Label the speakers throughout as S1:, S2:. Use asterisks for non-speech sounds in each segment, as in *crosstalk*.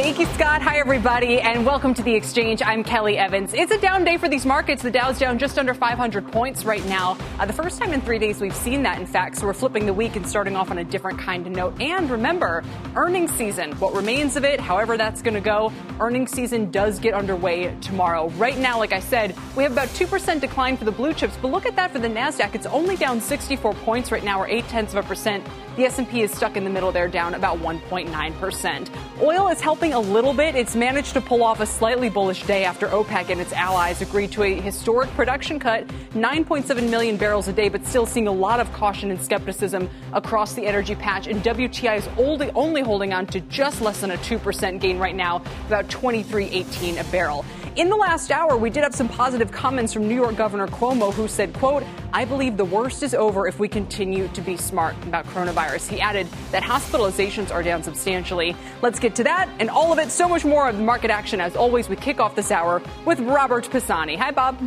S1: Thank you, Scott. Hi, everybody, and welcome to the exchange. I'm Kelly Evans. It's a down day for these markets. The Dow's down just under 500 points right now. Uh, the first time in three days we've seen that, in fact. So we're flipping the week and starting off on a different kind of note. And remember, earnings season, what remains of it, however that's going to go, earnings season does get underway tomorrow. Right now, like I said, we have about 2% decline for the blue chips, but look at that for the NASDAQ. It's only down 64 points right now, or 8 tenths of a percent. The S&P is stuck in the middle there, down about 1.9%. Oil is helping a little bit. It's managed to pull off a slightly bullish day after OPEC and its allies agreed to a historic production cut, 9.7 million barrels a day, but still seeing a lot of caution and skepticism across the energy patch. And WTI is only, only holding on to just less than a 2% gain right now, about 23.18 a barrel. In the last hour, we did have some positive comments from New York Governor Cuomo, who said, quote, I believe the worst is over if we continue to be smart about coronavirus. He added that hospitalizations are down substantially. Let's get to that and all of it, so much more of the market action. As always, we kick off this hour with Robert Pisani. Hi, Bob.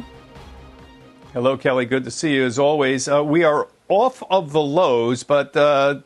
S2: Hello, Kelly. Good to see you as always. Uh, we are off of the lows, but uh,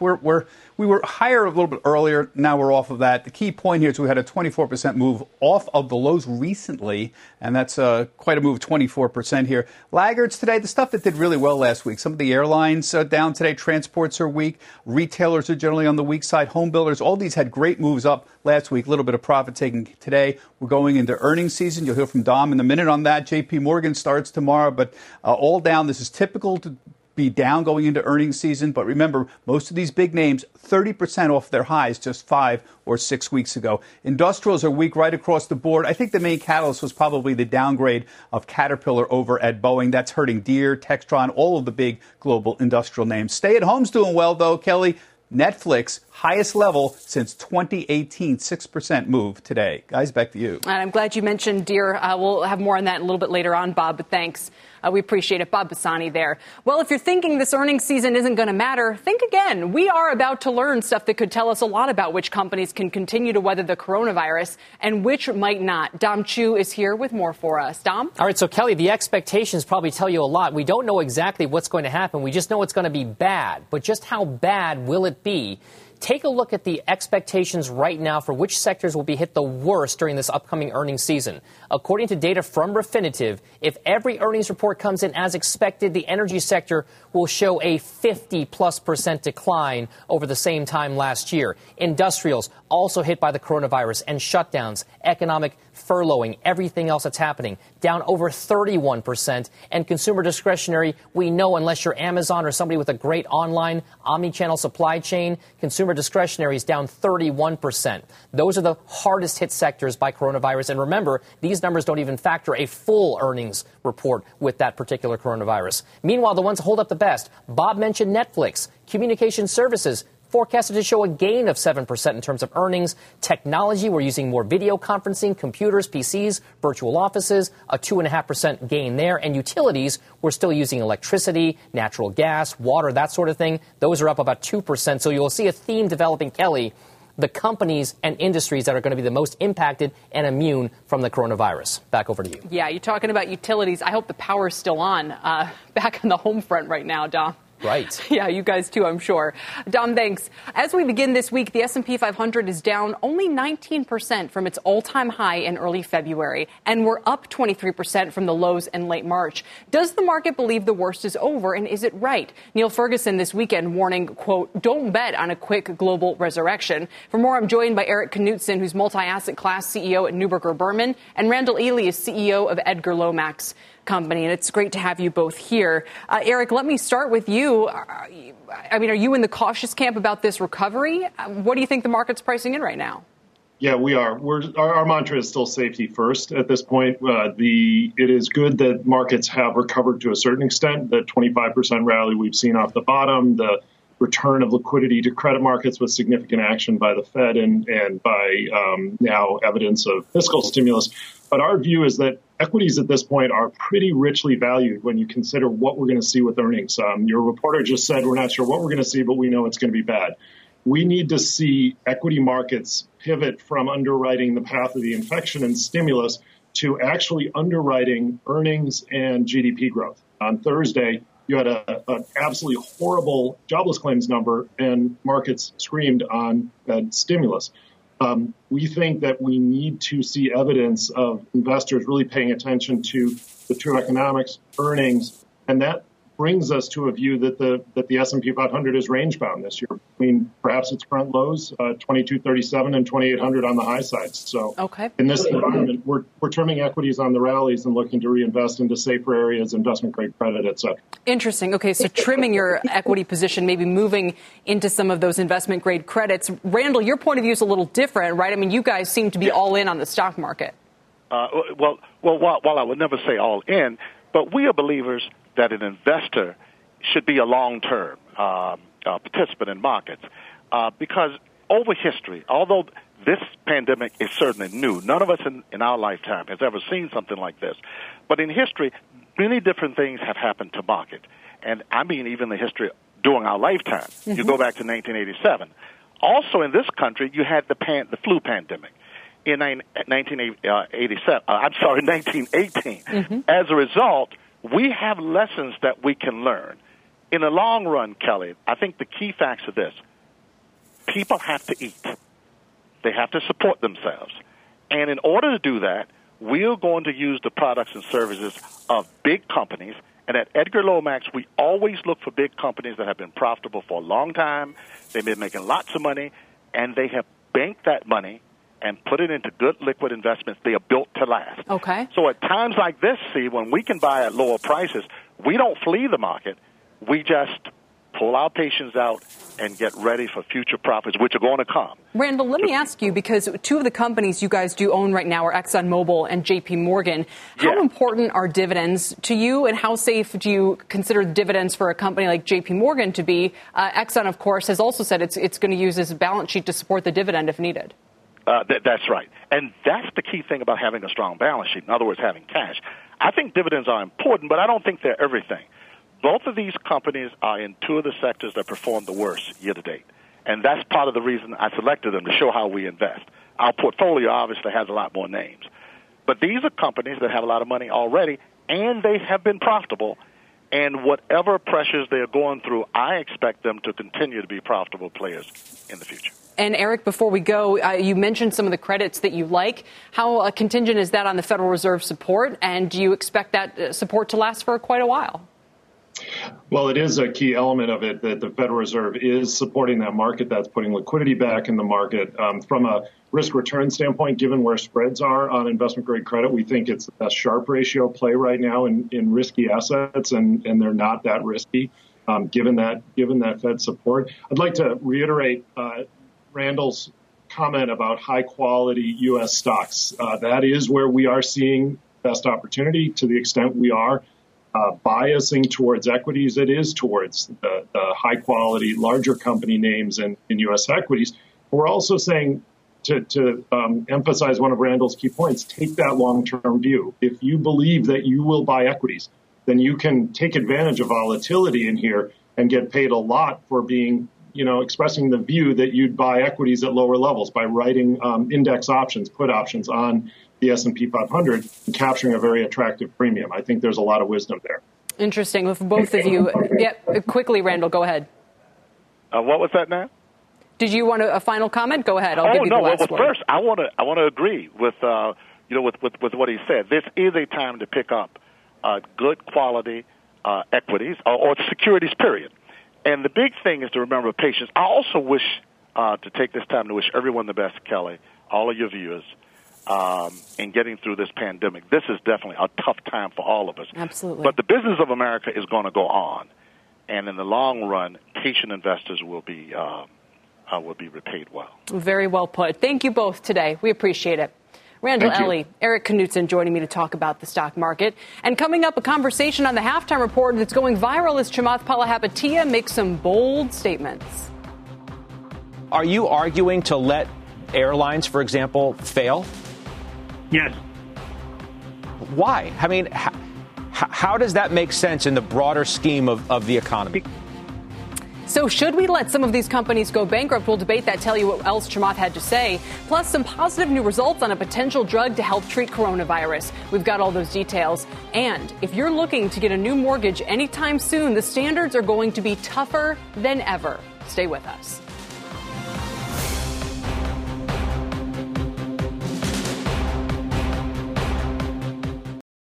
S2: we're, we're we were higher a little bit earlier. Now we're off of that. The key point here is we had a 24% move off of the lows recently, and that's uh, quite a move, 24% here. Laggards today, the stuff that did really well last week. Some of the airlines are down today. Transports are weak. Retailers are generally on the weak side. Home builders, all these had great moves up last week. A little bit of profit taking today. We're going into earnings season. You'll hear from Dom in a minute on that. JP Morgan starts tomorrow, but uh, all down. This is typical to be down going into earnings season. But remember, most of these big names, 30% off their highs just five or six weeks ago. Industrials are weak right across the board. I think the main catalyst was probably the downgrade of Caterpillar over at Boeing. That's hurting Deere, Textron, all of the big global industrial names. Stay at home's doing well, though, Kelly. Netflix, highest level since 2018, 6% move today. Guys, back to you.
S1: And I'm glad you mentioned Deere. Uh, we'll have more on that a little bit later on, Bob, but thanks. Uh, we appreciate it. Bob Pisani there. Well, if you're thinking this earnings season isn't going to matter, think again. We are about to learn stuff that could tell us a lot about which companies can continue to weather the coronavirus and which might not. Dom Chu is here with more for us. Dom?
S3: All right, so Kelly, the expectations probably tell you a lot. We don't know exactly what's going to happen. We just know it's going to be bad. But just how bad will it be? Take a look at the expectations right now for which sectors will be hit the worst during this upcoming earnings season. According to data from Refinitiv, if every earnings report comes in as expected, the energy sector will show a 50 plus percent decline over the same time last year. Industrials also hit by the coronavirus and shutdowns, economic furloughing, everything else that's happening, down over 31%. And consumer discretionary, we know unless you're Amazon or somebody with a great online omni-channel supply chain, consumer discretionary is down 31%. Those are the hardest hit sectors by coronavirus. And remember, these numbers don't even factor a full earnings report with that particular coronavirus. Meanwhile, the ones hold up the best. Bob mentioned Netflix, communication services, forecasted to show a gain of 7% in terms of earnings. Technology, we're using more video conferencing, computers, PCs, virtual offices, a 2.5% gain there. And utilities, we're still using electricity, natural gas, water, that sort of thing. Those are up about 2%. So you'll see a theme developing, Kelly, the companies and industries that are going to be the most impacted and immune from the coronavirus. Back over to you.
S1: Yeah, you're talking about utilities. I hope the power's still on uh, *laughs* back on the home front right now, Dom.
S3: Right. *laughs*
S1: Yeah, you guys too, I'm sure. Dom, thanks. As we begin this week, the S&P 500 is down only 19% from its all-time high in early February, and we're up 23% from the lows in late March. Does the market believe the worst is over, and is it right? Niall Ferguson this weekend warning, quote, don't bet on a quick global resurrection. For more, I'm joined by Eric Knutzen, who's multi-asset class CEO at Neuberger Berman, and Randall Eley is CEO of Edgar Lomax company, and it's great to have you both here. Uh, Eric, let me start with you. I mean, are you in the cautious camp about this recovery? Uh, what do you think the market's pricing in right now?
S4: Yeah, we are. We're, our, our, mantra is still safety first at this point. Uh, the it is good that markets have recovered to a certain extent. The 25% rally we've seen off the bottom, the return of liquidity to credit markets with significant action by the Fed and and by um, now evidence of fiscal stimulus. But our view is that equities at this point are pretty richly valued when you consider what we're going to see with earnings. Um, your reporter just said we're not sure what we're going to see, but we know it's going to be bad we need to see equity markets pivot from underwriting the path of the infection and stimulus to actually underwriting earnings and GDP growth. On Thursday, you had an absolutely horrible jobless claims number, and markets screamed on stimulus. Um, we think that we need to see evidence of investors really paying attention to the true economics, earnings, and that brings us to a view that the that the S&P 500 is range bound this year between perhaps its current lows, uh, 2237 and 2800 on the high side. So
S1: okay.
S4: in this environment, we're, we're trimming equities on the rallies and looking to reinvest into safer areas, investment grade credit, et cetera.
S1: Interesting. Okay, so trimming your equity position, maybe moving into some of those investment grade credits. Randall, your point of view is a little different, right? I mean, you guys seem to be all in on the stock market.
S5: Uh, well, well, while, while I would never say all in, but we are believers that an investor should be a long-term uh, uh, participant in markets uh, because over history, although this pandemic is certainly new, none of us in, in our lifetime has ever seen something like this. But in history, many different things have happened to market, and I mean even the history during our lifetime. Mm-hmm. You go back to 1987. Also in this country, you had the pan, the flu pandemic in 1987. Uh, I'm sorry, *laughs* 1918. Mm-hmm. As a result we have lessons that we can learn. In the long run, Kelly, I think the key facts are this people have to eat, they have to support themselves. And in order to do that, we're going to use the products and services of big companies. And at Edgar Lomax, we always look for big companies that have been profitable for a long time. They've been making lots of money, and they have banked that money and put it into good liquid investments. They are built to last.
S1: Okay.
S5: So at times like this, see, when we can buy at lower prices, we don't flee the market. We just pull our patience out and get ready for future profits, which are going to come.
S1: Randall, let me ask you because two of the companies you guys do own right now are ExxonMobil and JP Morgan. How yeah. important are dividends to you, and how safe do you consider dividends for a company like JP Morgan to be? Uh, Exxon, of course, has also said it's, it's going to use its balance sheet to support the dividend if needed.
S5: Uh, th- that's right. And that's the key thing about having a strong balance sheet. In other words, having cash. I think dividends are important, but I don't think they're everything. Both of these companies are in two of the sectors that performed the worst year to date. And that's part of the reason I selected them to show how we invest. Our portfolio obviously has a lot more names. But these are companies that have a lot of money already, and they have been profitable. And whatever pressures they are going through, I expect them to continue to be profitable players in the future.
S1: And Eric, before we go, uh, you mentioned some of the credits that you like. How uh, contingent is that on the Federal Reserve support? And do you expect that uh, support to last for quite a while?
S4: Well, it is a key element of it that the Federal Reserve is supporting that market. That's putting liquidity back in the market. Um, from a risk return standpoint, given where spreads are on investment grade credit, we think it's the best Sharpe ratio play right now in, in risky assets, and, and they're not that risky. Um, given that given that Fed support, I'd like to reiterate uh, Randall's comment about high quality U.S. stocks. Uh, that is where we are seeing best opportunity to the extent we are uh, biasing towards equities. It is towards the, the high quality, larger company names in, in U.S. equities. We're also saying to, to um, emphasize one of Randall's key points, take that long term view. If you believe that you will buy equities, then you can take advantage of volatility in here and get paid a lot for being you know, expressing the view that you'd buy equities at lower levels by writing um, index options, put options on the S&P 500 and capturing a very attractive premium. I think there's a lot of wisdom there.
S1: Interesting. With both of you, yeah, quickly, Randall, go ahead.
S5: Uh, what was that now?
S1: Did you want a, a final comment? Go ahead. I'll
S5: oh,
S1: give you
S5: no.
S1: the last
S5: well,
S1: word.
S5: First, I want to I want to agree with uh, you know with, with, with what he said. This is a time to pick up uh, good quality uh, equities or, or securities. Period. And the big thing is to remember patience. I also wish uh, to take this time to wish everyone the best, Kelly, all of your viewers, um, in getting through this pandemic. This is definitely a tough time for all of us.
S1: Absolutely.
S5: But the business of America is going to go on. And in the long run, patient investors will be uh, uh, will be repaid well.
S1: Very well put. Thank you both today. We appreciate it. Randall Eley, Eric Knutzen joining me to talk about the stock market. And coming up, a conversation on the halftime report that's going viral as Chamath Palihapitiya makes some bold statements.
S6: Are you arguing to let airlines, for example, fail?
S7: Yes.
S6: Why? I mean, how, how does that make sense in the broader scheme of, of the economy?
S1: So, should we let some of these companies go bankrupt? We'll debate that, tell you what else Chamath had to say, plus some positive new results on a potential drug to help treat coronavirus. We've got all those details. And if you're looking to get a new mortgage anytime soon, the standards are going to be tougher than ever. Stay with us.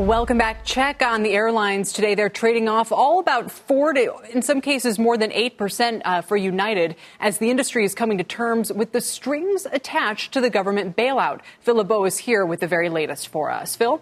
S1: Welcome back. Check on the airlines today. They're trading off all about four to, in some cases, more than 8% uh, for United as the industry is coming to terms with the strings attached to the government bailout. Phil LeBeau is here with the very latest for us. Phil?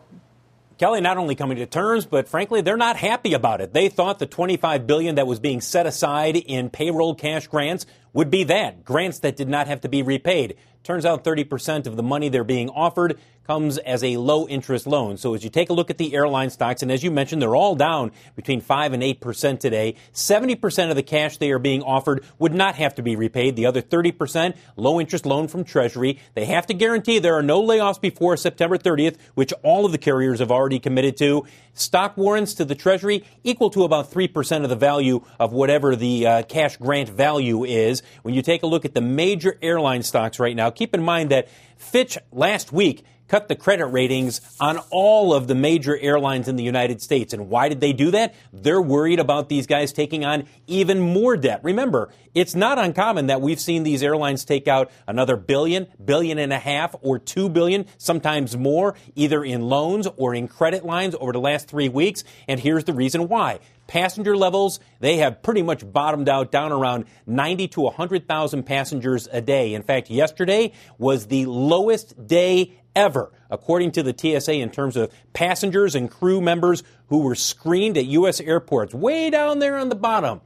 S8: Kelly not only coming to terms, but frankly, they're not happy about it. They thought the 25 billion that was being set aside in payroll cash grants would be that grants that did not have to be repaid. Turns out 30% of the money they're being offered comes as a low interest loan. So as you take a look at the airline stocks, and as you mentioned, they're all down between 5 and 8% today. 70% of the cash they are being offered would not have to be repaid. The other 30%, low interest loan from Treasury. They have to guarantee there are no layoffs before September 30th, which all of the carriers have already committed to. Stock warrants to the Treasury equal to about 3% of the value of whatever the uh, cash grant value is. When you take a look at the major airline stocks right now, keep in mind that Fitch last week cut the credit ratings on all of the major airlines in the United States. And why did they do that? They're worried about these guys taking on even more debt. Remember, it's not uncommon that we've seen these airlines take out another billion, billion and a half, or two billion, sometimes more, either in loans or in credit lines over the last three weeks. And here's the reason why passenger levels, they have pretty much bottomed out down around 90 to 100,000 passengers a day. In fact, yesterday was the lowest day ever, according to the TSA, in terms of passengers and crew members who were screened at U.S. airports, way down there on the bottom.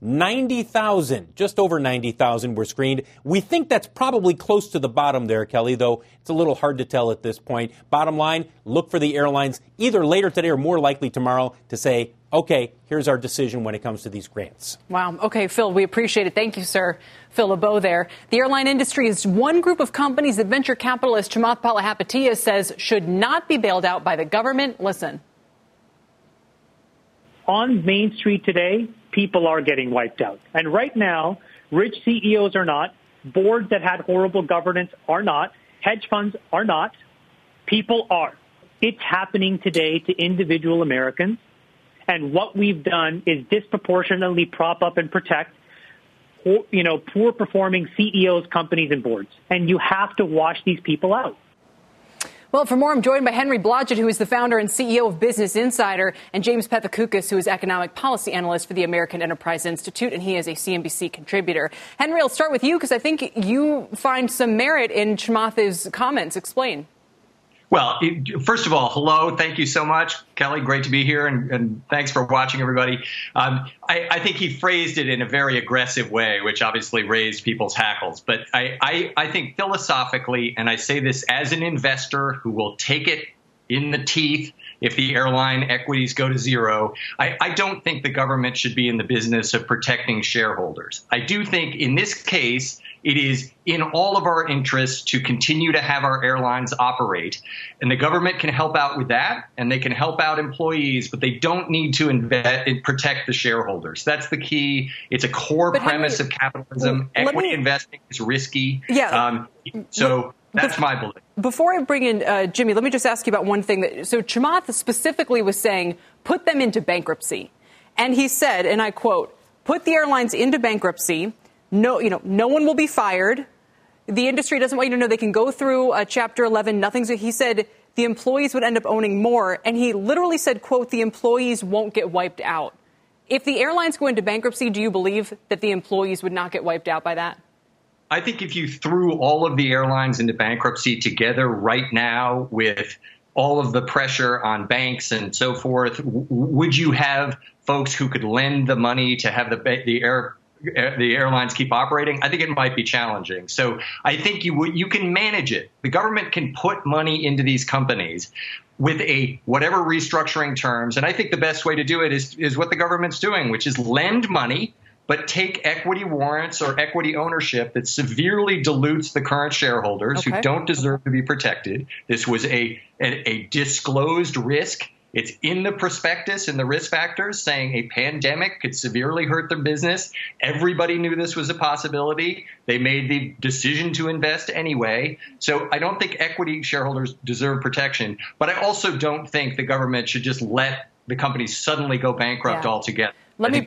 S8: 90,000, just over 90,000 were screened. We think that's probably close to the bottom there, Kelly, though it's a little hard to tell at this point. Bottom line, look for the airlines either later today or more likely tomorrow to say, okay, here's our decision when it comes to these grants.
S1: Wow. Okay, Phil, we appreciate it. Thank you, sir. Phil LeBeau there. The airline industry is one group of companies that venture capitalist Chamath Palihapitiya says should not be bailed out by the government. Listen.
S7: On Main Street today, people are getting wiped out. And right now, rich CEOs are not, boards that had horrible governance are not, hedge funds are not, people are. It's happening today to individual Americans. And what we've done is disproportionately prop up and protect, you know, poor performing CEOs, companies, and boards. And you have to wash these people out.
S1: Well, for more, I'm joined by Henry Blodget, who is the founder and CEO of Business Insider, and James Pethokoukis, who is economic policy analyst for the American Enterprise Institute, and he is a CNBC contributor. Henry, I'll start with you because I think you find some merit in Chamath's comments. Explain.
S9: Well, first of all, hello. Thank you so much, Kelly. Great to be here, and, and thanks for watching, everybody. Um, I, I, think he phrased it in a very aggressive way, which obviously raised people's hackles. But I, I, I think philosophically, and I say this as an investor who will take it in the teeth if the airline equities go to zero. I, I, don't think the government should be in the business of protecting shareholders. I do think in this case, it is in all of our interests to continue to have our airlines operate. And the government can help out with that, and they can help out employees, but they don't need to invest, protect the shareholders. That's the key. It's a core but premise Henry, of capitalism. Equity me, investing is risky.
S1: Yeah.
S9: Um, so that's my belief.
S1: Before I bring in uh, Jimmy, let me just ask you about one thing. That, so Chamath specifically was saying, put them into bankruptcy. And he said, and I quote, put the airlines into bankruptcy. No, you know, no one will be fired. The industry doesn't want you to know they can go through uh, Chapter 11. Nothing's. He said the employees would end up owning more, and he literally said, "quote The employees won't get wiped out." If the airlines go into bankruptcy, do you believe that the employees would not get wiped out by that?
S9: I think if you threw all of the airlines into bankruptcy together right now with all of the pressure on banks and so forth, would you have folks who could lend the money to have the the air the airlines keep operating, I think it might be challenging. So I think you you can manage it. The government can put money into these companies with a whatever restructuring terms, and I think the best way to do it is is what the government's doing, which is lend money but take equity warrants or equity ownership that severely dilutes the current shareholders okay. who don't deserve to be protected. This was a, a, a disclosed risk. It's in the prospectus and the risk factors saying a pandemic could severely hurt their business. Everybody knew this was a possibility. They made the decision to invest anyway. So I don't think equity shareholders deserve protection, but I also don't think the government should just let the company suddenly go bankrupt yeah. altogether.
S1: Let me,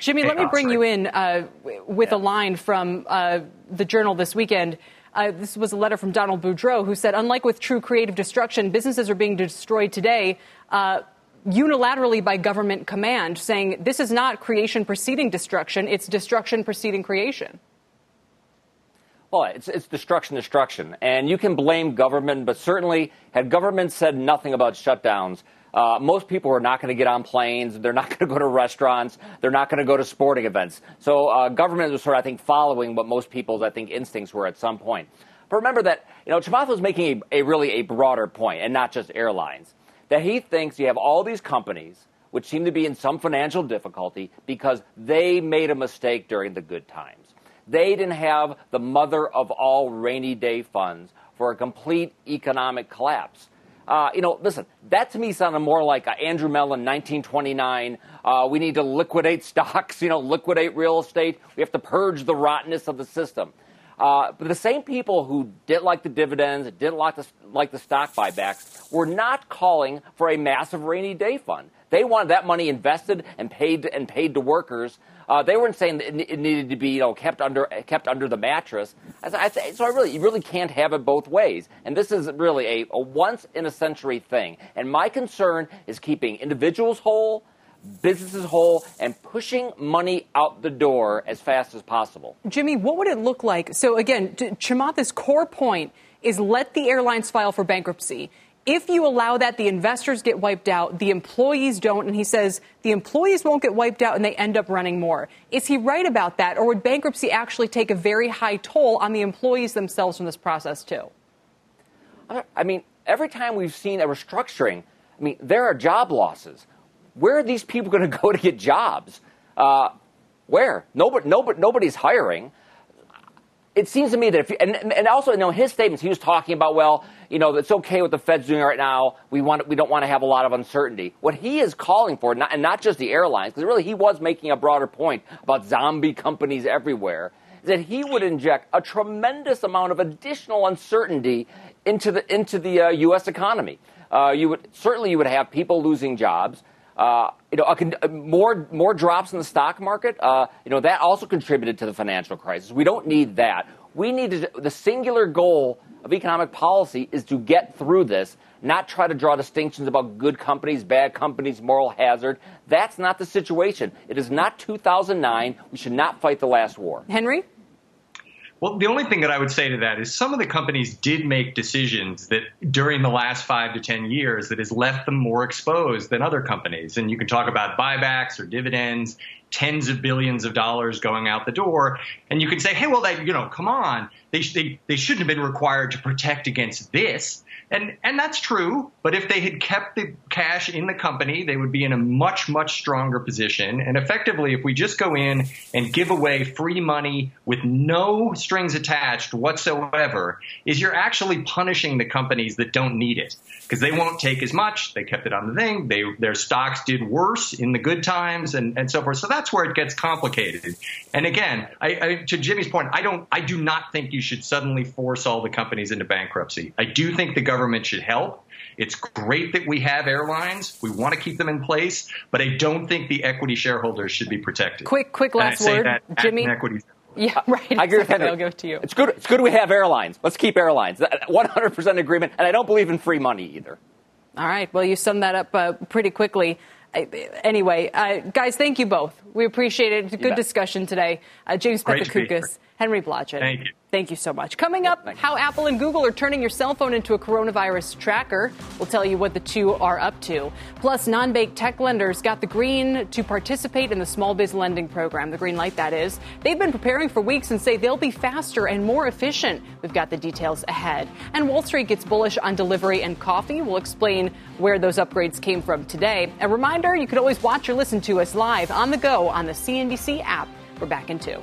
S1: Jimmy, let me bring you in uh, with yeah. a line from uh, the Journal this weekend. Uh, this was a letter from Donald Boudreaux, who said, unlike with true creative destruction, businesses are being destroyed today uh, unilaterally by government command, saying this is not creation preceding destruction, it's destruction preceding creation.
S10: Well, it's, it's destruction, destruction. And you can blame government, but certainly, had government said nothing about shutdowns, uh, most people are not going to get on planes. They're not *laughs* going to go to restaurants. They're not going to go to sporting events. So uh, government was sort of, I think, following what most people's, I think, instincts were at some point. But remember that, you know, Chamath was making a, a really a broader point, and not just airlines. That he thinks you have all these companies which seem to be in some financial difficulty because they made a mistake during the good times. They didn't have the mother of all rainy day funds for a complete economic collapse. Uh, you know, listen, that to me sounded more like Andrew Mellon, 1929. Uh, we need to liquidate *laughs* stocks, you know, liquidate real estate. We have to purge the rottenness of the system. Uh, but the same people who didn't like the dividends, didn't like the, like the stock buybacks, were not calling for a massive rainy day fund. They wanted that money invested and paid and paid to workers uh, they weren't saying it needed to be, you know, kept under kept under the mattress. I, th- so I really, you really can't have it both ways. And this is really a, a once in a century thing. And my concern is keeping individuals whole, businesses whole, and pushing money out the door as fast as possible.
S1: Jimmy, what would it look like? So again, Chamath's core point is let the airlines file for bankruptcy. If you allow that, the investors get wiped out, the employees don't. And he says the employees won't get wiped out and they end up running more. Is he right about that? Or would bankruptcy actually take a very high toll on the employees themselves from this process, too?
S10: I mean, every time we've seen a restructuring, I mean, there are job losses. Where are these people going *laughs* to go to get jobs? Uh, where? Nobody, nobody, nobody's hiring. It seems to me that if, you, and, and also, you know, his statements, he was talking about, well, you know, it's okay what the Fed's doing right now. We want, we don't want to have a lot of uncertainty. What he is calling for, not, and not just the airlines, because really he was making a broader point about zombie companies everywhere, is that he would inject a tremendous amount of additional uncertainty into the into the uh, U.S. economy. Uh, you would certainly you would have people losing jobs. Uh, you know, a, more more drops in the stock market. Uh, you know that also contributed to the financial crisis. We don't need that. We need to, the singular goal of economic policy is to get through this, not try to draw distinctions about good companies, bad companies, moral hazard. That's not the situation. It is not 2009. We should not fight the last war.
S1: Henry?
S9: Well, the only thing that I would say to that is some of the companies did make decisions that during the last five to 10 years that has left them more exposed than other companies. And you can talk about buybacks or dividends, tens of billions of dollars going out the door. And you can say, hey, well, that, you know, come on. They, they, they shouldn't have been required to protect against this. And, and that's true. But if they had kept the cash in the company, they would be in a much, much stronger position. And effectively, if we just go in and give away free money with no strings attached whatsoever, is you're actually punishing the companies that don't need it because they won't take as much. They kept it on the thing. They, their stocks did worse in the good times and, and so forth. So that's where it gets complicated. And again, I, I, to Jimmy's point, I don't, I do not think you should suddenly force all the companies into bankruptcy. I do think the government should help. It's great that we have airlines. We want to keep them in place, but I don't think the equity shareholders should be protected.
S1: Quick, quick last word, Jimmy.
S9: Equity.
S1: Yeah, *laughs* right.
S10: I agree with Henry.
S1: I'll give it to you.
S10: It's good. It's good we have airlines. Let's keep airlines. 100% agreement. And I don't believe in free money either.
S1: All right. Well, you summed that up uh, pretty quickly. Anyway, uh, guys, thank you both. We appreciate it. It's a good discussion today. Uh, James Pethokoukis, Henry Blodget.
S9: Thank you.
S1: Thank you so much. Coming up, how Apple and Google are turning your cell phone into a coronavirus tracker. We'll tell you what the two are up to. Plus, non bank tech lenders got the green to participate in the small biz lending program, the green light that is. They've been preparing for weeks and say they'll be faster and more efficient. We've got the details ahead. And Wall Street gets bullish on delivery and coffee. We'll explain where those upgrades came from today. A reminder you can always watch or listen to us live on the go on the CNBC app. We're back in two.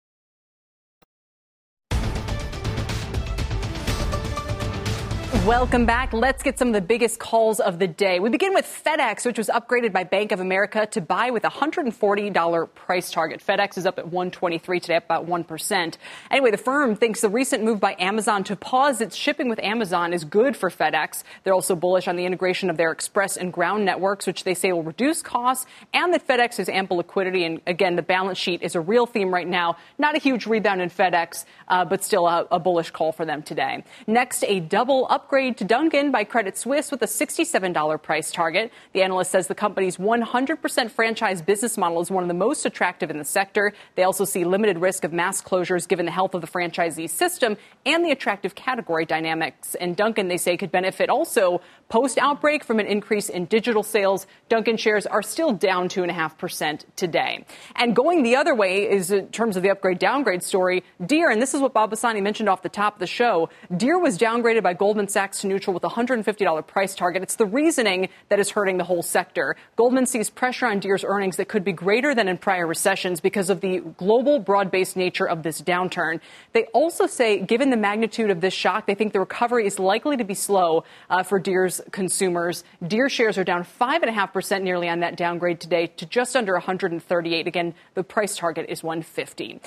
S1: Welcome back. Let's get some of the biggest calls of the day. We begin with FedEx, which was upgraded by Bank of America to buy with a $140 price target. FedEx is up at 123 today, up about 1%. Anyway, the firm thinks the recent move by Amazon to pause its shipping with Amazon is good for FedEx. They're also bullish on the integration of their express and ground networks, which they say will reduce costs and that FedEx has ample liquidity. And again, the balance sheet is a real theme right now. Not a huge rebound in FedEx, uh, but still a, a bullish call for them today. Next, a double upgrade upgrade to Dunkin' by Credit Suisse with a $67 price target. The analyst says the company's 100% franchise business model is one of the most attractive in the sector. They also see limited risk of mass closures given the health of the franchisee system and the attractive category dynamics. And Dunkin', they say, could benefit also post outbreak from an increase in digital sales. Dunkin' shares are still down 2.5% today. And going the other way is in terms of the upgrade downgrade story, Deere, and this is what Bob Pisani mentioned off the top of the show. Deere was downgraded by Goldman Sachs to neutral with a $150 price target. It's the reasoning that is hurting the whole sector. Goldman sees pressure on Deere's earnings that could be greater than in prior recessions because of the global broad based nature of this downturn. They also say, given the magnitude of this shock, they think the recovery is likely to be slow uh, for Deere's consumers. Deere shares are down 5.5% nearly on that downgrade today to just under 138. Again, the price target is 150.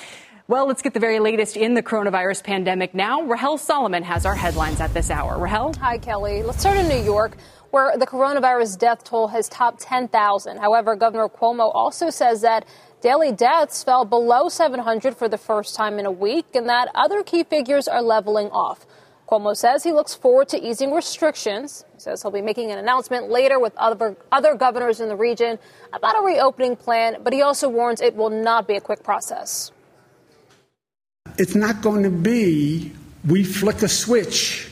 S1: Well, let's get the very latest in the coronavirus pandemic now. Rahel Solomon has our headlines at this hour. Rahel?
S11: Hi, Kelly. Let's start in New York, where the coronavirus death toll has topped 10,000. However, Governor Cuomo also says that daily deaths fell below 700 for the first time in a week and that other key figures are leveling off. Cuomo says he looks forward to easing restrictions. He says he'll be making an announcement later with other, other governors in the region about a reopening plan, but he also warns it will not be a quick process.
S12: It's not going to be we flick a switch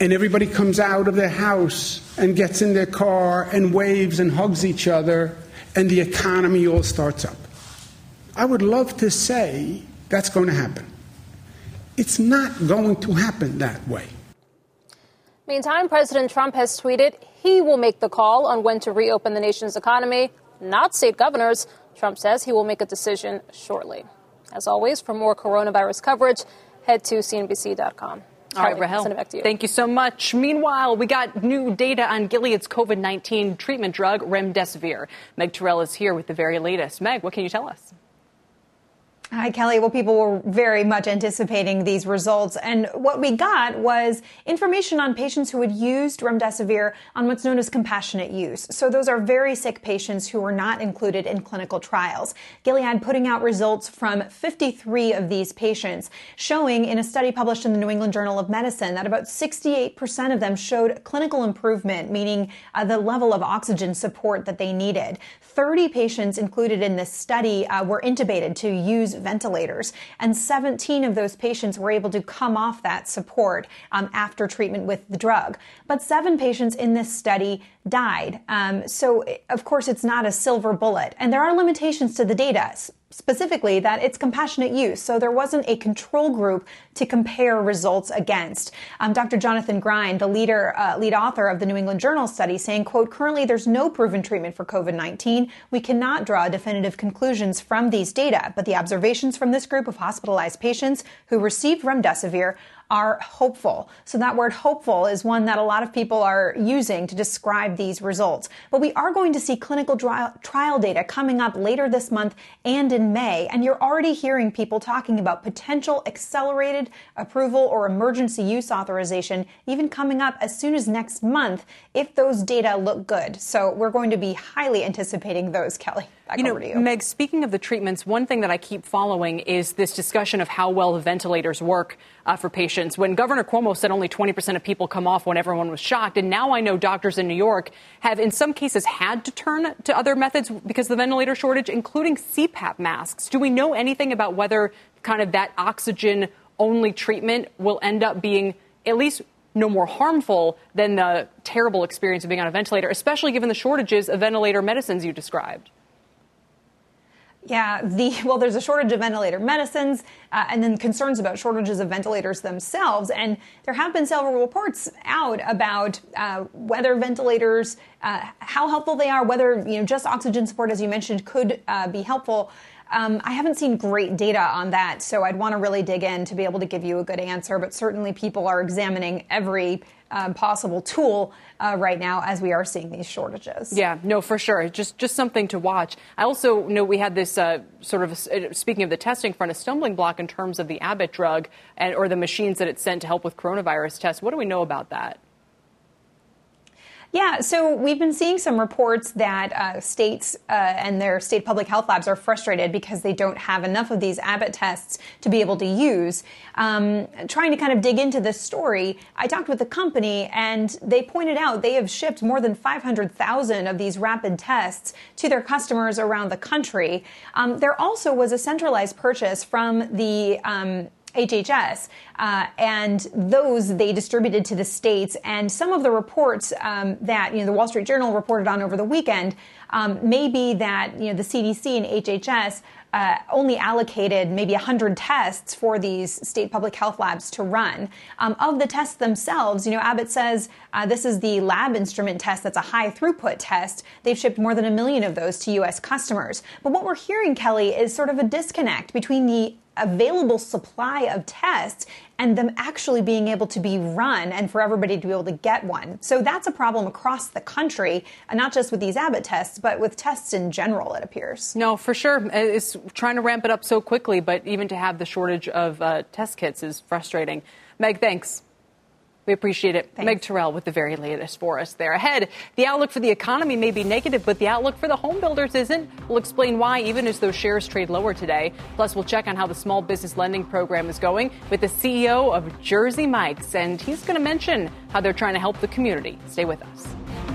S12: and everybody comes out of their house and gets in their car and waves and hugs each other and the economy all starts up. I would love to say that's going to happen. It's not going to happen that way.
S11: Meantime, President Trump has tweeted he will make the call on when to reopen the nation's economy, not state governors. Trump says he will make a decision shortly. As always, for more coronavirus coverage, head to CNBC.com.
S1: All right, Rahel.
S11: You.
S1: Thank you so much. Meanwhile, we got new data on Gilead's COVID 19 treatment drug, remdesivir. Meg Tirrell is here with the very latest. Meg, what can you tell us?
S13: Hi, Kelly. Well, people were very much anticipating these results. And what we got was information on patients who had used remdesivir on what's known as compassionate use. So those are very sick patients who were not included in clinical trials. Gilead putting out results from 53 of these patients, showing in a study published in the New England Journal of Medicine that about 68% of them showed clinical improvement, meaning uh, the level of oxygen support that they needed. 30 patients included in this study uh, were intubated to use ventilators, and 17 of those patients were able to come off that support um, after treatment with the drug. But seven patients in this study died. Um, so, of course, it's not a silver bullet, and there are limitations to the data specifically that it's compassionate use. So there wasn't a control group to compare results against. Um, Dr. Jonathan Grein, the leader, uh, lead author of the New England Journal study, saying, quote, currently there's no proven treatment for COVID-19. We cannot draw definitive conclusions from these data, but the observations from this group of hospitalized patients who received remdesivir are hopeful. So that word hopeful is one that a lot of people are using to describe these results. But we are going to see clinical trial data coming up later this month and in May. And you're already hearing people talking about potential accelerated approval or emergency use authorization even coming up as soon as next month if those data look good. So we're going to be highly anticipating those, Kelly. Back
S1: you know, you. Meg, speaking of the treatments, one thing that I keep following is this discussion of how well the ventilators work uh, for patients. When Governor Cuomo said only 20% of people come off when everyone was shocked, and now I know doctors in New York have, in some cases, had to turn to other methods because of the ventilator shortage, including CPAP masks. Do we know anything about whether kind of that oxygen only treatment will end up being at least no more harmful than the terrible experience of being on a ventilator, especially given the shortages of ventilator medicines you described?
S13: Yeah, the well, there's a shortage of ventilator medicines, uh, and then concerns about shortages of ventilators themselves. And there have been several reports out about uh, whether ventilators, uh, how helpful they are, whether you know just oxygen support, as you mentioned, could uh, be helpful. Um, I haven't seen great data on that, so I'd want to really dig in to be able to give you a good answer. But certainly, people are examining every um, possible tool uh, right now as we are seeing these shortages.
S1: Yeah, no, for sure. Just just something to watch. I also know we had this uh, sort of uh, speaking of the testing front, a stumbling block in terms of the Abbott drug and or the machines that it sent to help with coronavirus tests. What do we know about that?
S13: Yeah, so we've been seeing some reports that uh, states uh, and their state public health labs are frustrated because they don't have enough of these Abbott tests to be able to use. Um, trying to kind of dig into this story, I talked with the company and they pointed out they have shipped more than 500,000 of these rapid tests to their customers around the country. Um, there also was a centralized purchase from the um, HHS, uh, and those they distributed to the states. And some of the reports um, that you know the Wall Street Journal reported on over the weekend um, may be that you know the CDC and HHS uh, only allocated maybe 100 tests for these state public health labs to run. Um, of the tests themselves, you know, Abbott says uh, this is the lab instrument test that's a high throughput test. They've shipped more than a million of those to U.S. customers. But what we're hearing, Kelly, is sort of a disconnect between the available supply of tests and them actually being able to be run and for everybody to be able to get one. So that's a problem across the country, and not just with these Abbott tests, but with tests in general, it appears.
S1: No, for sure. It's trying to ramp it up so quickly, but even to have the shortage of uh, test kits is frustrating. Meg, thanks. We appreciate it. Thanks. Meg Tirrell with the very latest for us there. Ahead, the outlook for the economy may be negative, but the outlook for the home builders isn't. We'll explain why, even as those shares trade lower today. Plus, we'll check on how the small business lending program is going with the CEO of Jersey Mike's, and he's going to mention how they're trying to help the community. Stay with us.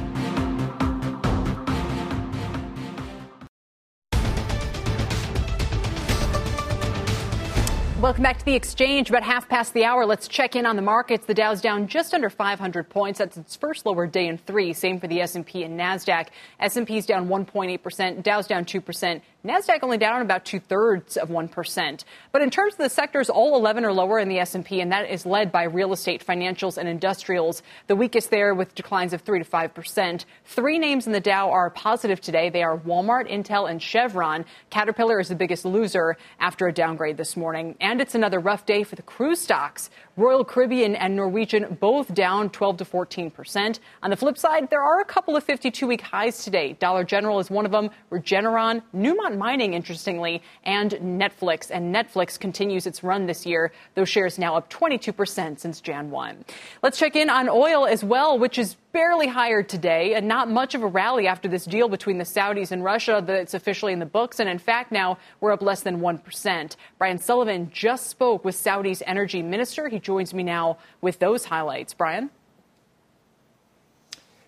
S1: Welcome back to the exchange. About half past the hour, let's check in on the markets. The Dow's down just under 500 points. That's its first lower day in three. Same for the S&P and Nasdaq. S&P's down 1.8 percent. Dow's down 2 percent. Nasdaq only down about two thirds of one percent. But in terms of the sectors, all 11 are lower in the S&P, and that is led by real estate, financials, and industrials. The weakest there with declines of three to five percent. Three names in the Dow are positive today. They are Walmart, Intel, and Chevron. Caterpillar is the biggest loser after a downgrade this morning, and it's another rough day for the cruise stocks. Royal Caribbean and Norwegian both down 12 to 14 percent. On the flip side, there are a couple of 52-week highs today. Dollar General is one of them. Regeneron, Newmont Mining, interestingly, and Netflix. And Netflix continues its run this year. Those shares now up 22% since Jan 1. Let's check in on oil as well, which is barely higher today and not much of a rally after this deal between the Saudis and Russia that's officially in the books. And in fact, now we're up less than 1%. Brian Sullivan just spoke with Saudi's energy minister. He joins me now with those highlights. Brian?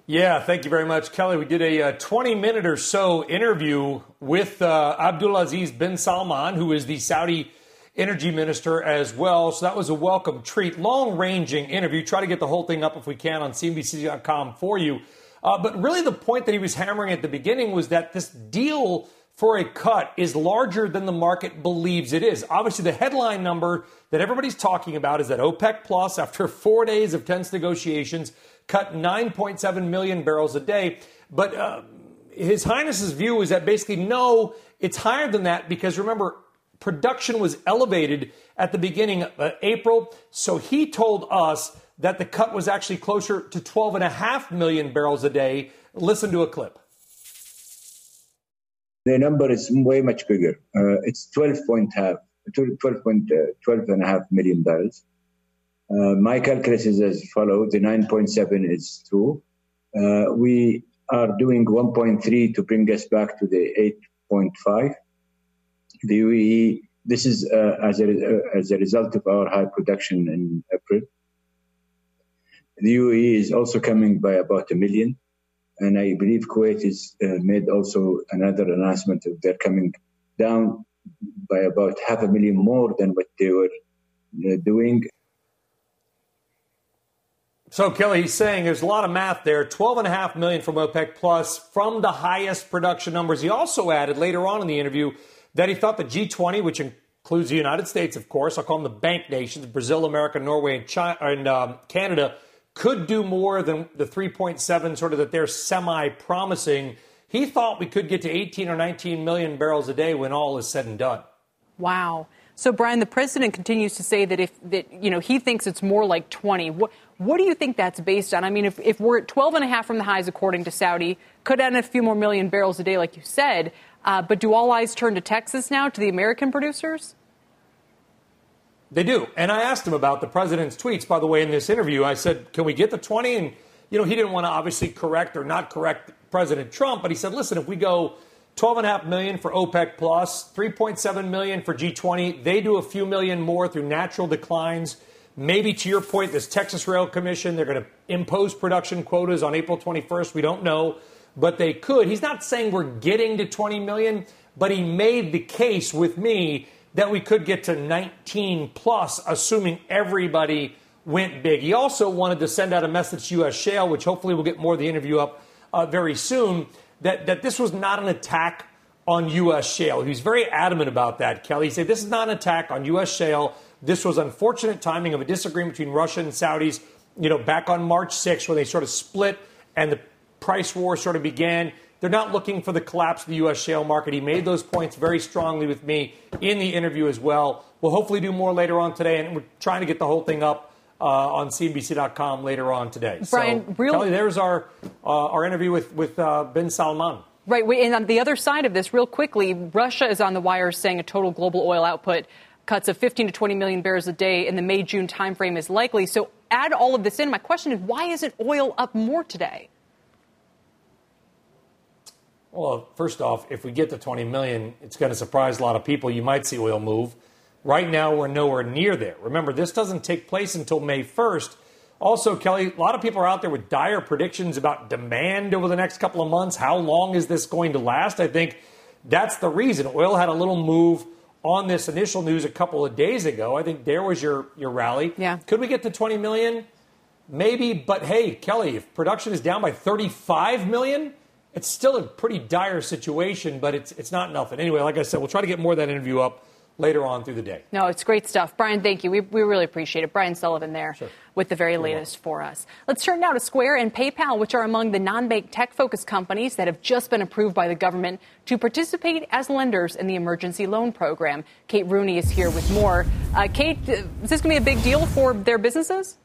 S14: Yeah, thank you very much, Kelly. We did a 20 uh, minute or so interview with uh, Abdulaziz bin Salman, who is the Saudi energy minister as well. So that was a welcome treat. Long ranging interview. Try to get the whole thing up if we can on CNBC.com for you. Uh, but really, the point that he was hammering at the beginning was that this deal for a cut is larger than the market believes it is. Obviously, the headline number that everybody's talking about is that OPEC Plus, after four days of tense negotiations, cut 9.7 million barrels a day. But uh, His Highness's view is that basically, no, it's higher than that because remember, production was elevated at the beginning of April. So he told us that the cut was actually closer to 12.5 million barrels a day. Listen to a clip.
S15: The number is way much bigger. Uh, it's 12 point half, 12, 12, uh, 12 and a half million barrels. Uh, my calculus is as follows. The 9.7 is true. Uh, we are doing 1.3 to bring us back to the 8.5. The UAE, this is uh, as, a, as a result of our high production in April. The UAE is also coming by about a million. And I believe Kuwait has uh, made also another announcement of they're coming down by about half a million more than what they were uh, doing.
S14: So, Kelly, he's saying there's a lot of math there. 12.5 million from OPEC Plus from the highest production numbers. He also added later on in the interview that he thought the G20, which includes the United States, of course, I'll call them the bank nations, Brazil, America, Norway, and, China, and um, Canada, could do more than the 3.7 sort of that they're semi promising. He thought we could get to 18 or 19 million barrels a day when all is said and done.
S1: Wow. So, Brian, the president continues to say that if that you know he thinks it's more like 20. What what do you think that's based on? I mean, if, if we're at 12 and a half from the highs, according to Saudi, could add a few more million barrels a day, like you said. Uh, but do all eyes turn to Texas now, to the American producers?
S14: They do. And I asked him about the president's tweets, by the way, in this interview. I said, can we get the 20? And, you know, he didn't want to obviously correct or not correct President Trump, but he said, listen, if we go 12.5 million for OPEC plus, 3.7 million for G20, they do a few million more through natural declines Maybe to your point, this Texas Rail Commission, they're going to impose production quotas on April 21st. We don't know, but they could. He's not saying we're getting to 20 million, but he made the case with me that we could get to 19 plus, assuming everybody went big. He also wanted to send out a message to U.S. Shale, which hopefully we'll get more of the interview up uh, very soon, that, that this was not an attack on U.S. shale. He's very adamant about that, Kelly. He said this is not an attack on U.S. shale. This was unfortunate timing of a disagreement between Russia and Saudis, you know, back on March 6th when they sort of split and the price war sort of began. They're not looking for the collapse of the U.S. shale market. He made those points very strongly with me in the interview as well. We'll hopefully do more later on today, and we're trying to get the whole thing up uh, on CNBC.com later on today.
S1: Brian,
S14: so,
S1: real-
S14: Kelly, there's our uh, our interview with with uh, bin Salman.
S1: Right. And on the other side of this, real quickly, Russia is on the wire saying a total global oil output cuts of 15 to 20 million barrels a day in the May June timeframe is likely. So add all of this in. My question is why isn't oil up more today?
S14: Well, first off, if we get to 20 million, it's going to surprise a lot of people. You might see oil move. Right now, we're nowhere near there. Remember, this doesn't take place until May 1st. Also, Kelly, a lot of people are out there with dire predictions about demand over the next couple of months. How long is this going to last? I think that's the reason. Oil had a little move on this initial news a couple of days ago. I think there was your, your rally.
S1: Yeah.
S14: Could we get to 20 million? Maybe, but hey, Kelly, if production is down by 35 million, it's still a pretty dire situation, but it's, it's not nothing. Anyway, like I said, we'll try to get more of that interview up later on through the day.
S1: No, it's great stuff. Brian, thank you. We, we really appreciate it. Brian Sullivan there sure. with the very latest for us. Let's turn now to Square and PayPal, which are among the non bank tech focused companies that have just been approved by the government to participate as lenders in the emergency loan program. Kate Rooney is here with more. Uh, Kate, is this going to be a big deal for their businesses?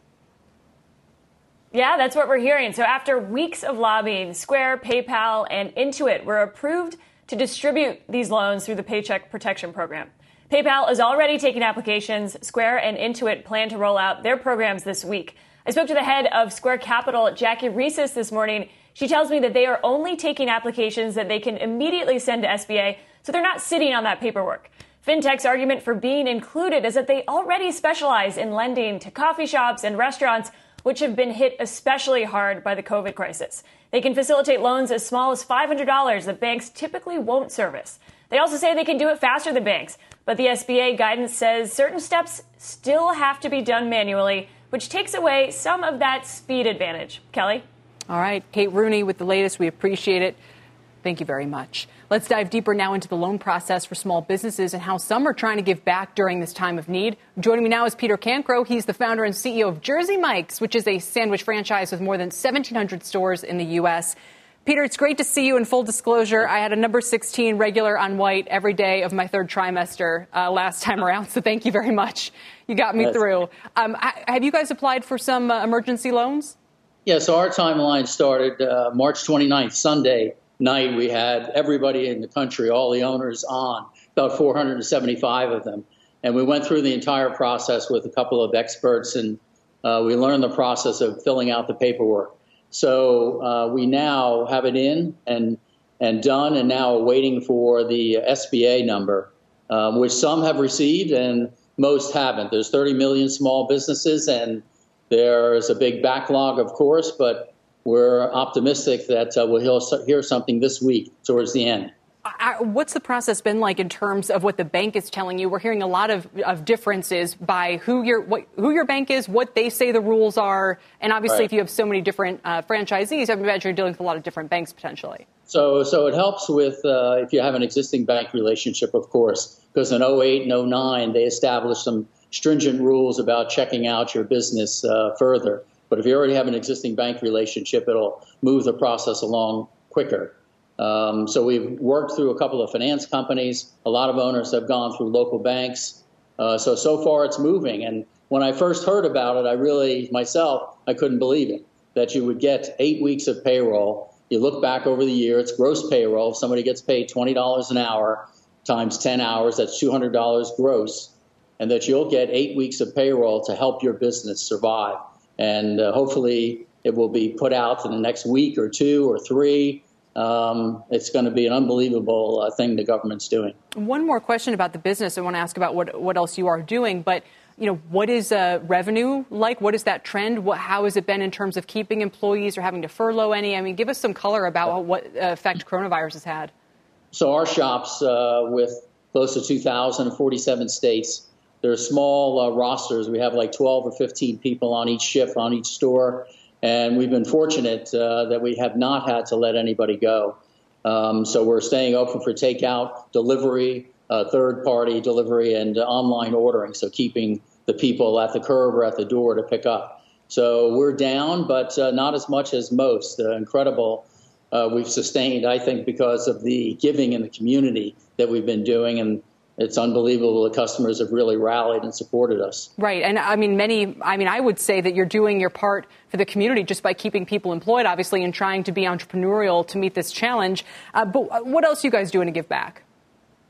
S16: Yeah, that's what we're hearing. So after weeks of lobbying, Square, PayPal, and Intuit were approved
S17: to distribute these loans through the Paycheck Protection Program. PayPal is already taking applications. Square and Intuit plan to roll out their programs this week. I spoke to the head of Square Capital, Jackie Reses, this morning. She tells me that they are only taking applications that they can immediately send to SBA, so they're not sitting on that paperwork. FinTech's argument for being included is that they already specialize in lending to coffee shops and restaurants, which have been hit especially hard by the COVID crisis. They can facilitate loans as small as $500 that banks typically won't service. They also say they can do it faster than banks, but the SBA guidance says certain steps still have to be done manually, which takes away some of that speed advantage. Kelly?
S1: All right, Kate Rooney with the latest. We appreciate it. Thank you very much. Let's dive deeper now into the loan process for small businesses and how some are trying to give back during this time of need. Joining me now is Peter Cancro. He's the founder and CEO of Jersey Mike's, which is a sandwich franchise with more than 1,700 stores in the U.S. Peter, it's great to see you in full disclosure. I had a number 16 regular on white every day of my third trimester uh, last time around, so thank you very much. You got me yes. through. Um, have you guys applied for some uh, emergency loans?
S16: Yeah, so our timeline started uh, March 29th, Sunday night. We had everybody in the country, all the owners on, about 475 of them. And we went through the entire process with a couple of experts, and uh, we learned the process of filling out the paperwork. So uh, we now have it in and and done, and now are waiting for the SBA number, um, which some have received and most haven't. There's 30 million small businesses, and there's a big backlog, of course, but we're optimistic that uh, we'll hear something this week towards the end.
S1: What's the process been like in terms of what the bank is telling you? We're hearing a lot of, of differences by who your what, who your bank is, what they say the rules are, and obviously, right. if you have so many different uh, franchisees, I imagine you're dealing with a lot of different banks potentially.
S16: So, so it helps with uh, if you have an existing bank relationship, of course, because in 08 and 09 they established some stringent rules about checking out your business uh, further. But if you already have an existing bank relationship, it'll move the process along quicker. Um, so we've worked through a couple of finance companies. A lot of owners have gone through local banks. Uh, so so far it's moving. And when I first heard about it, I really myself I couldn't believe it that you would get eight weeks of payroll. You look back over the year, it's gross payroll. If somebody gets paid twenty dollars an hour times ten hours, that's two hundred dollars gross and that you'll get eight weeks of payroll to help your business survive. And uh, hopefully, it will be put out in the next week or two or three. Um, it's going to be an unbelievable uh, thing the government's doing.
S1: One more question about the business. I want to ask about what what else you are doing, but you know, what is uh, revenue like? What is that trend? What, how has it been in terms of keeping employees or having to furlough any? I mean, give us some color about what effect coronavirus has had.
S16: So our shops, uh, with close to 2,047 states, they're small uh, rosters. We have like 12 or 15 people on each shift on each store. And we've been fortunate uh, that we have not had to let anybody go. Um, so we're staying open for takeout, delivery, uh, third party delivery, and online ordering. So keeping the people at the curb or at the door to pick up. So we're down, but uh, not as much as most. incredible. Uh, we've sustained, I think, because of the giving in the community that we've been doing and it's unbelievable. The customers have really rallied and supported us.
S1: Right. And I mean, many, I mean, I would say that you're doing your part for the community just by keeping people employed, obviously, and trying to be entrepreneurial to meet this challenge. Uh, but what else are you guys doing to give back?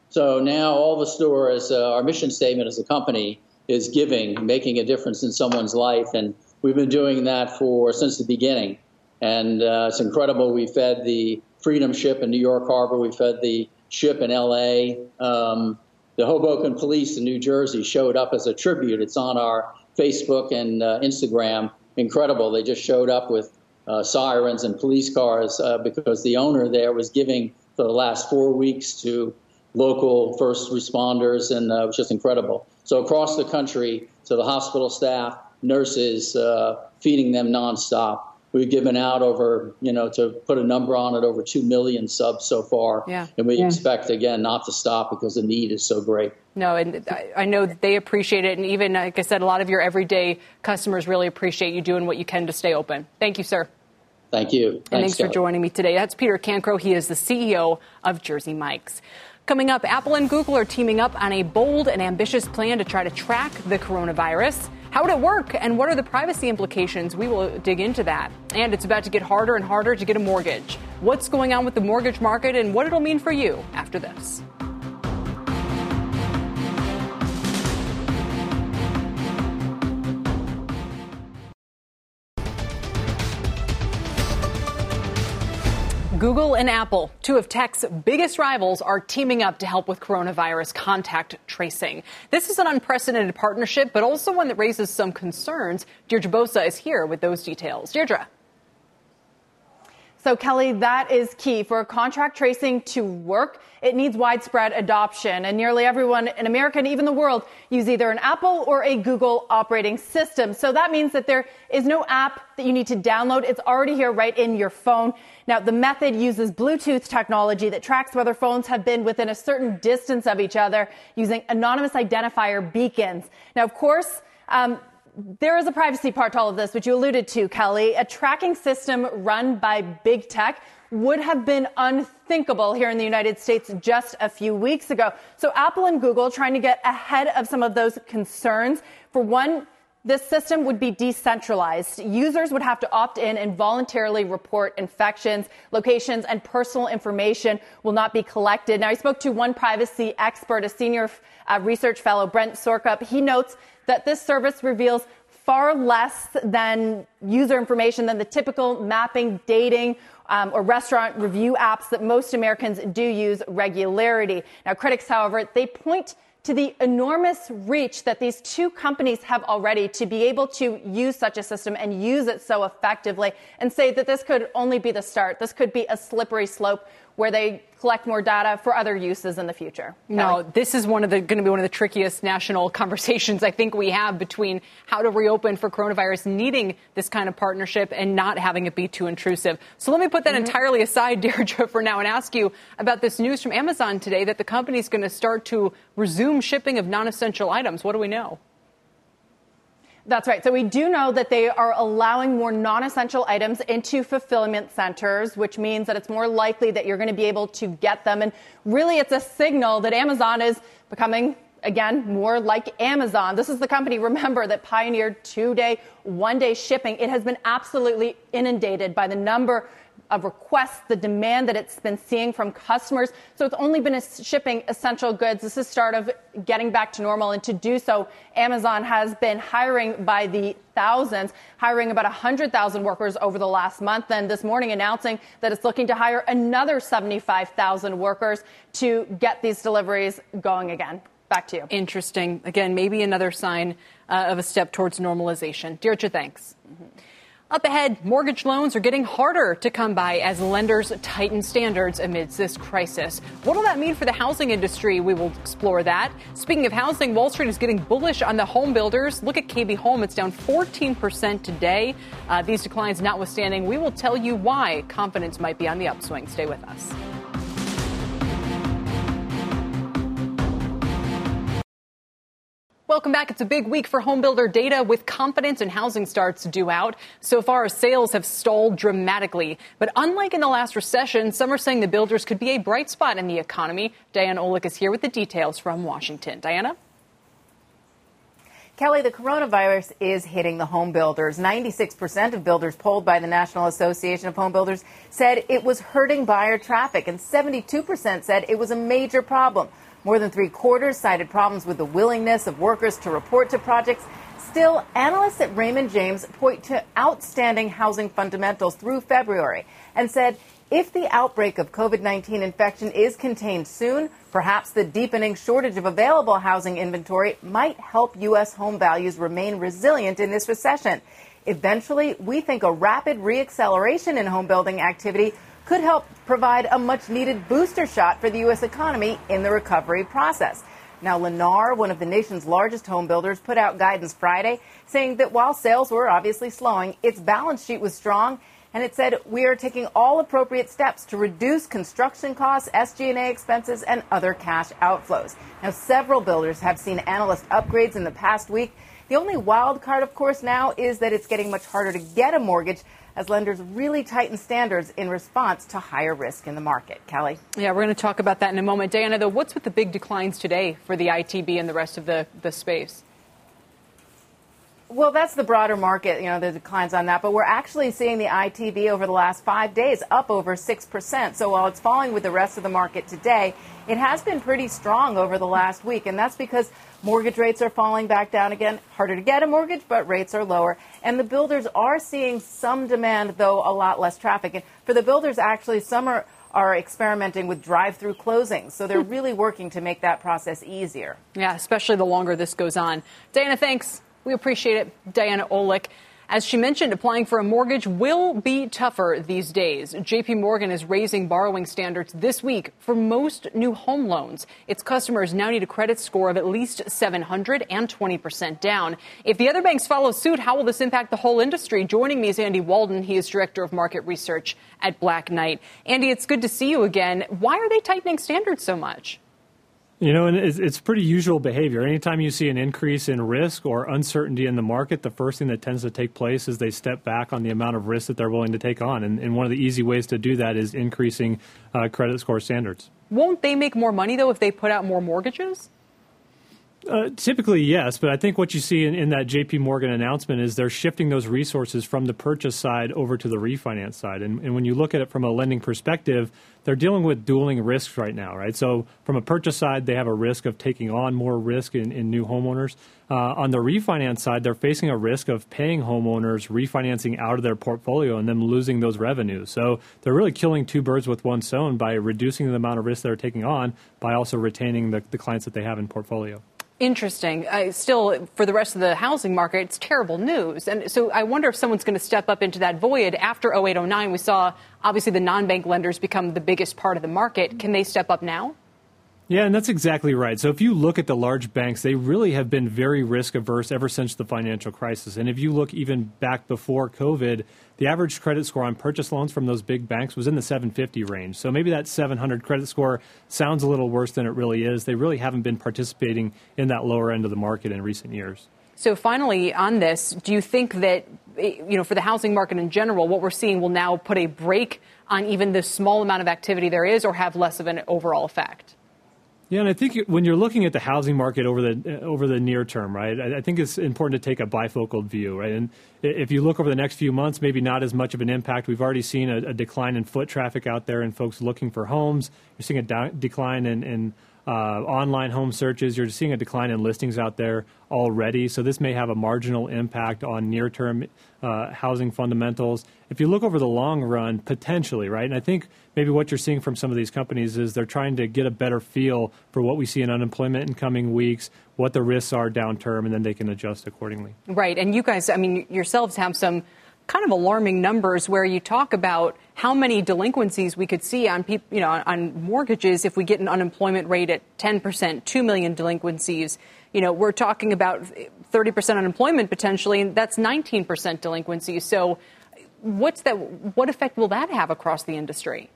S16: So now all the stores, uh, our mission statement as a company is giving, making a difference in someone's life. And we've been doing that for since the beginning. And uh, it's incredible. We fed the Freedom Ship in New York Harbor. We fed the ship in L.A. Um, the Hoboken Police in New Jersey showed up as a tribute. It's on our Facebook and uh, Instagram. Incredible. They just showed up with uh, sirens and police cars uh, because the owner there was giving for the last four weeks to local first responders, and uh, it was just incredible. So across the country, to the hospital staff, nurses, uh, feeding them nonstop we've given out over, you know, to put a number on it, over 2 million subs so far.
S1: Yeah.
S16: And we
S1: yeah.
S16: expect, again, not to stop because the need is so great.
S1: No, and I know that they appreciate it. And even, like I said, a lot of your everyday customers really appreciate you doing what you can to stay open. Thank you, sir.
S16: Thank you.
S1: Thanks, and thanks for joining me today. That's Peter Cancro. He is the CEO of Jersey Mike's. Coming up, Apple and Google are teaming up on a bold and ambitious plan to try to track the coronavirus. How would it work and what are the privacy implications? We will dig into that. And it's about to get harder and harder to get a mortgage. What's going on with the mortgage market and what it'll mean for you after this. Google and Apple, two of tech's biggest rivals, are teaming up to help with coronavirus contact tracing. This is an unprecedented partnership, but also one that raises some concerns. Deirdre Bosa is here with those details. Deirdre.
S18: So, Kelly, that is key. For contact tracing to work, it needs widespread adoption. And nearly everyone in America and even the world use either an Apple or a Google operating system. So that means that there is no app that you need to download. It's already here right in your phone. Now, the method uses Bluetooth technology that tracks whether phones have been within a certain distance of each other using anonymous identifier beacons. Now, of course, um, there is a privacy part to all of this, which you alluded to, Kelly. A tracking system run by big tech would have been unthinkable here in the United States just a few weeks ago. So Apple and Google trying to get ahead of some of those concerns. For one, this system would be decentralized. Users would have to opt in and voluntarily report infections. Locations and personal information will not be collected. Now, I spoke to one privacy expert, a senior uh, research fellow, Brent Skorup. He notes that this service reveals far less than user information than the typical mapping, dating, um, or restaurant review apps that most Americans do use regularity. Now, critics, however, they point to the enormous reach that these two companies have already to be able to use such a system and use it so effectively and say that this could only be the start. This could be a slippery slope where they collect more data for other uses in the future.
S1: No, this is one of the going to be one of the trickiest national *laughs* conversations I think we have between how to reopen for coronavirus, needing this kind of partnership and not having it be too intrusive. So let me put that mm-hmm. entirely aside, *laughs* Deirdre, for now, and ask you about this news from Amazon today that the company is going to start to resume shipping of non-essential items. What do we know?
S18: That's right. So we do know that they are allowing more non-essential items into fulfillment centers, which means that it's more likely that you're going to be able to get them. And really, it's a signal that Amazon is becoming again, more like Amazon. This is the company, remember, that pioneered two day, one day shipping. It has been absolutely inundated by the number of requests, the demand that it's been seeing from customers. So it's only been shipping essential goods. This is start of getting back to normal. And to do so, Amazon has been hiring by the thousands, hiring about 100,000 workers over the last month. And this morning announcing that it's looking to hire another 75,000 workers to get these deliveries going again. Back to you.
S1: Interesting. Again, maybe another sign uh, of a step towards normalization. Deirdre, thanks. Mm-hmm. Up ahead, mortgage loans are getting harder to come by as lenders tighten standards amidst this crisis. What will that mean for the housing industry? We will explore that. Speaking of housing, Wall Street is getting bullish on the home builders. Look at KB Home, it's down 14% today. Uh, these declines notwithstanding, we will tell you why confidence might be on the upswing. Stay with us. Welcome back. It's a big week for homebuilder data with confidence in housing starts due out. So far, sales have stalled dramatically. But unlike in the last recession, some are saying the builders could be a bright spot in the economy. Diana Olick is here with the details from Washington. Diana?
S19: Kelly, the coronavirus is hitting the home builders. 96% of builders polled by the National Association of Home Builders said it was hurting buyer traffic, and 72% said it was a major problem. More than three quarters cited problems with the willingness of workers to report to projects. Still, analysts at Raymond James point to outstanding housing fundamentals through February and said if the outbreak of COVID 19 infection is contained soon, perhaps the deepening shortage of available housing inventory might help U.S. home values remain resilient in this recession. Eventually, we think a rapid reacceleration in home building activity could help provide a much needed booster shot for the U.S. economy in the recovery process. Now, Lennar, one of the nation's largest home builders, put out guidance Friday saying that while sales were obviously slowing, its balance sheet was strong. And it said, we are taking all appropriate steps to reduce construction costs, SG&A expenses, and other cash outflows. Now, several builders have seen analyst upgrades in the past week. The only wild card, of course, now is that it's getting much harder to get a mortgage as lenders really tighten standards in response to higher risk in the market. Kelly?
S1: Yeah, we're going to talk about that in a moment. Diana, though, what's with the big declines today for the ITB and the rest of the, the space?
S19: Well, that's the broader market, you know, the declines on that. But we're actually seeing the ITB over the last five days up over 6%. So while it's falling with the rest of the market today, it has been pretty strong over the last week. And that's because mortgage rates are falling back down again. Harder to get a mortgage, but rates are lower. And the builders are seeing some demand, though a lot less traffic. And for the builders, actually, some are are experimenting with drive-through closings. So they're hmm. really working to make that process easier.
S1: Yeah, especially the longer this goes on. Dana, thanks. We appreciate it. Diana Olick. As she mentioned, applying for a mortgage will be tougher these days. JP Morgan is raising borrowing standards this week for most new home loans. Its customers now need a credit score of at least 700 and 20% down. If the other banks follow suit, how will this impact the whole industry? Joining me is Andy Walden. He is Director of Market Research at Black Knight. Andy, it's good to see you again. Why are they tightening standards so much?
S20: You know, and it's, it's, pretty usual behavior. Anytime you see an increase in risk or uncertainty in the market, the first thing that tends to take place is they step back on the amount of risk that they're willing to take on. And, and one of the easy ways to do that is increasing uh, credit score standards.
S1: Won't they make more money, though, if they put out more mortgages?
S20: Uh, typically, yes, but I think what you see in, in, that JP Morgan announcement is they're shifting those resources from the purchase side over to the refinance side. And, and, when you look at it from a lending perspective, they're dealing with dueling risks right now, right? So, from a purchase side, they have a risk of taking on more risk in, in new homeowners. Uh, on the refinance side, they're facing a risk of paying homeowners refinancing out of their portfolio and them losing those revenues. So, they're really killing two birds with one stone by reducing the amount of risk they're taking on by also retaining the, the clients that they have in portfolio.
S1: Interesting. Still, for the rest of the housing market, it's terrible news. And so I wonder if someone's going to step up into that void. After 0809, we saw obviously the non bank lenders become the biggest part of the market. Can they step up now?
S20: Yeah, and that's exactly right. So if you look at the large banks, they really have been very risk averse ever since the financial crisis. And if you look even back before COVID, the average credit score on purchase loans from those big banks was in the 750 range. So maybe that 700 credit score sounds a little worse than it really is. They really haven't been participating in that lower end of the market in recent years.
S1: So finally on this, do you think that you know for the housing market in general, what we're seeing will now put a break on even the small amount of activity there is or have less of an overall effect?
S20: Yeah, and I think when you're looking at the housing market over the uh, over the near term, right? I, think it's important to take a bifocal view, right? And if you look over the next few months, maybe not as much of an impact. We've already seen a, a decline in foot traffic out there and folks looking for homes. You're seeing a da- decline in, in uh, online home searches. You're seeing a decline in listings out there already. So this may have a marginal impact on near term uh, housing fundamentals. If you look over the long run, potentially, right? And I think maybe what you're seeing from some of these companies is they're trying to get a better feel for what we see in unemployment in coming weeks, what the risks are down term, and then they can adjust accordingly.
S1: Right. And you guys, I mean, yourselves have some kind of alarming numbers where you talk about how many delinquencies we could see on people, you know, on mortgages if we get an unemployment rate at 10%, 2 million delinquencies. You know, we're talking about 30% unemployment potentially, and that's 19% delinquencies. So what's that what effect will that have across the industry?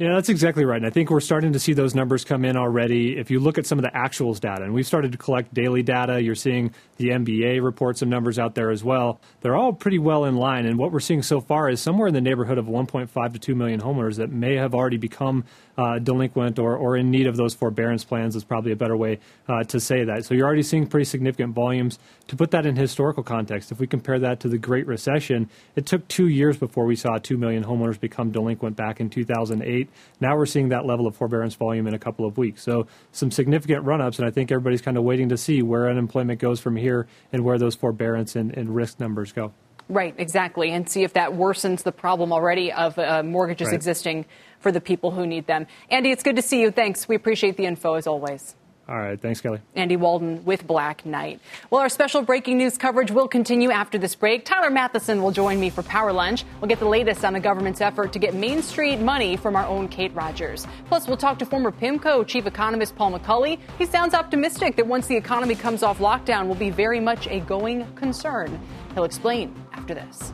S20: Yeah, that's exactly right. And I think we're starting to see those numbers come in already. If you look at some of the actuals data, and we've started to collect daily data, you're seeing the MBA report some numbers out there as well. They're all pretty well in line. And what we're seeing so far is somewhere in the neighborhood of 1.5 to 2 million homeowners that may have already become uh, delinquent or, or in need of those forbearance plans is probably a better way uh, to say that. So you're already seeing pretty significant volumes. To put that in historical context, if we compare that to the Great Recession, it took two years before we saw 2 million homeowners become delinquent back in 2008. Now we're seeing that level of forbearance volume in a couple of weeks. So some significant run ups, and I think everybody's kind of waiting to see where unemployment goes from here and where those forbearance and, and risk numbers go.
S1: Right, exactly, and see if that worsens the problem already of uh, mortgages right. existing for the people who need them. Andy, it's good to see you. Thanks. We appreciate the info as always.
S20: All right. Thanks, Kelly.
S1: Andy Walden with Black Knight. Well, our special breaking news coverage will continue after this break. Tyler Mathisen will join me for Power Lunch. We'll get the latest on the government's effort to get Main Street money from our own Kate Rogers. Plus, we'll talk to former PIMCO chief economist Paul McCulley. He sounds optimistic that once the economy comes off lockdown, will be very much a going concern. He'll explain after this.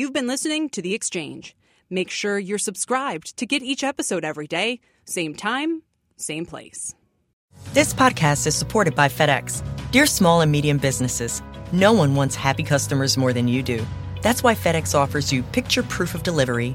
S21: You've been listening to The Exchange. Make sure you're subscribed to get each episode every day, same time, same place.
S22: This podcast is supported by FedEx. Dear small and medium businesses, no one wants happy customers more than you do. That's why FedEx offers you picture proof of delivery